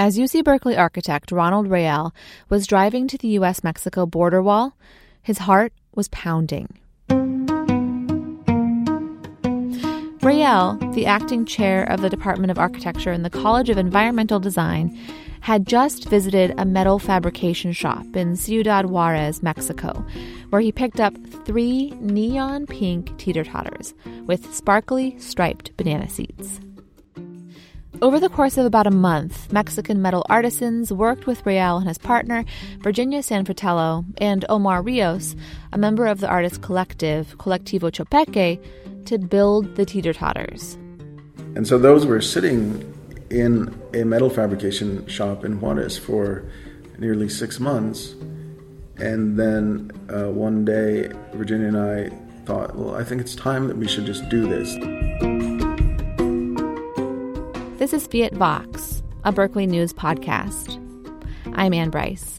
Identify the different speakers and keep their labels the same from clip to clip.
Speaker 1: As UC Berkeley architect Ronald Rael was driving to the US Mexico border wall, his heart was pounding. Rael, the acting chair of the Department of Architecture in the College of Environmental Design, had just visited a metal fabrication shop in Ciudad Juarez, Mexico, where he picked up three neon pink teeter totters with sparkly striped banana seats. Over the course of about a month, Mexican metal artisans worked with Rael and his partner, Virginia San Fratello, and Omar Rios, a member of the artist collective Colectivo Chopeke, to build the teeter totters.
Speaker 2: And so those were sitting in a metal fabrication shop in Juarez for nearly six months. And then uh, one day, Virginia and I thought, well, I think it's time that we should just do this.
Speaker 1: This is Fiat Vox, a Berkeley News podcast. I'm Anne Brice.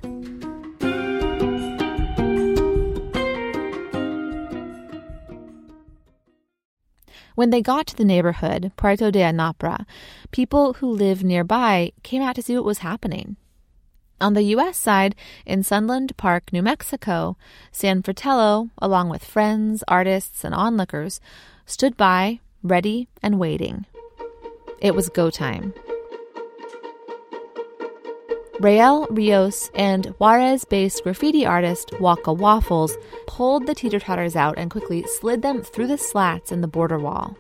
Speaker 1: When they got to the neighborhood, Puerto de Anapra, people who live nearby came out to see what was happening. On the U.S. side, in Sunland Park, New Mexico, San Fratello, along with friends, artists, and onlookers, stood by, ready and waiting. It was go time. Rael Rios and Juarez based graffiti artist Waka Waffles pulled the teeter totters out and quickly slid them through the slats in the border wall.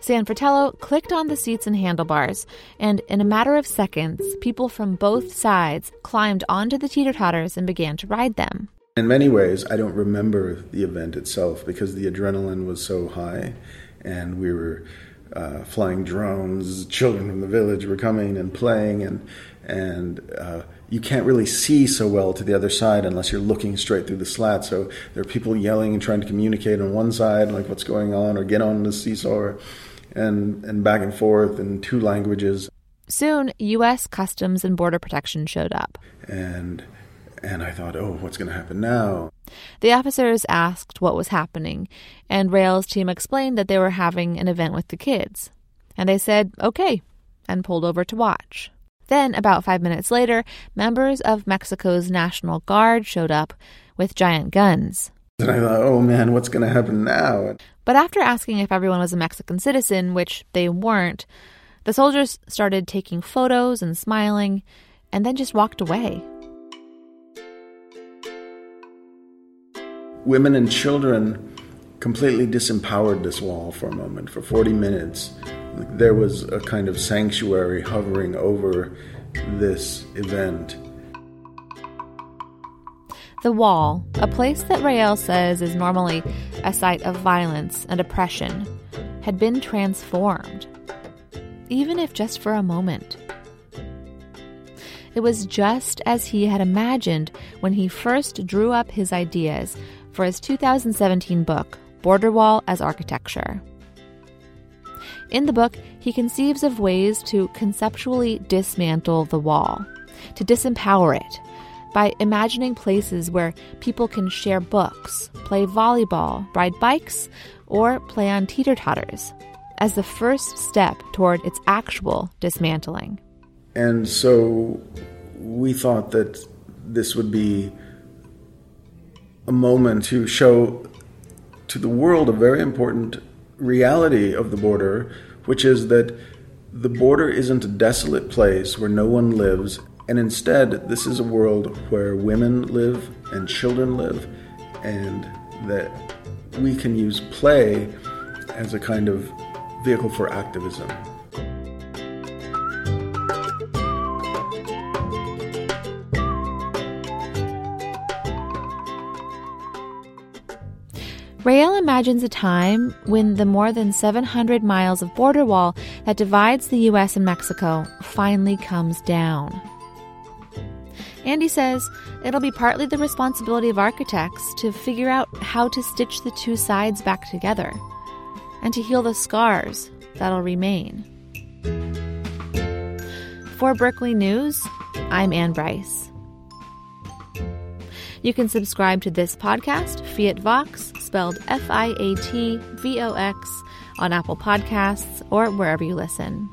Speaker 1: San Fratello clicked on the seats and handlebars, and in a matter of seconds, people from both sides climbed onto the teeter totters and began to ride them.
Speaker 2: In many ways, I don't remember the event itself because the adrenaline was so high, and we were uh, flying drones. Children from the village were coming and playing, and and uh, you can't really see so well to the other side unless you're looking straight through the slat. So there are people yelling and trying to communicate on one side, like what's going on, or get on the seesaw, and and back and forth in two languages.
Speaker 1: Soon, U.S. Customs and Border Protection showed up,
Speaker 2: and and I thought, oh, what's going to happen now?
Speaker 1: The officers asked what was happening, and Rael's team explained that they were having an event with the kids. And they said, okay, and pulled over to watch. Then, about five minutes later, members of Mexico's National Guard showed up with giant guns.
Speaker 2: And I thought, oh man, what's going to happen now?
Speaker 1: But after asking if everyone was a Mexican citizen, which they weren't, the soldiers started taking photos and smiling, and then just walked away.
Speaker 2: Women and children completely disempowered this wall for a moment, for 40 minutes there was a kind of sanctuary hovering over this event.
Speaker 1: The Wall, a place that Rael says is normally a site of violence and oppression, had been transformed, even if just for a moment. It was just as he had imagined when he first drew up his ideas for his 2017 book, Border Wall as Architecture. In the book, he conceives of ways to conceptually dismantle the wall, to disempower it, by imagining places where people can share books, play volleyball, ride bikes, or play on teeter totters as the first step toward its actual dismantling.
Speaker 2: And so we thought that this would be a moment to show to the world a very important reality of the border, which is that the border isn't a desolate place where no one lives, and instead, this is a world where women live and children live, and that we can use play as a kind of vehicle for activism.
Speaker 1: Rael imagines a time when the more than 700 miles of border wall that divides the U.S. and Mexico finally comes down. Andy says it'll be partly the responsibility of architects to figure out how to stitch the two sides back together and to heal the scars that'll remain. For Berkeley News, I'm Anne Brice. You can subscribe to this podcast, Fiat Vox, spelled F I A T V O X, on Apple Podcasts or wherever you listen.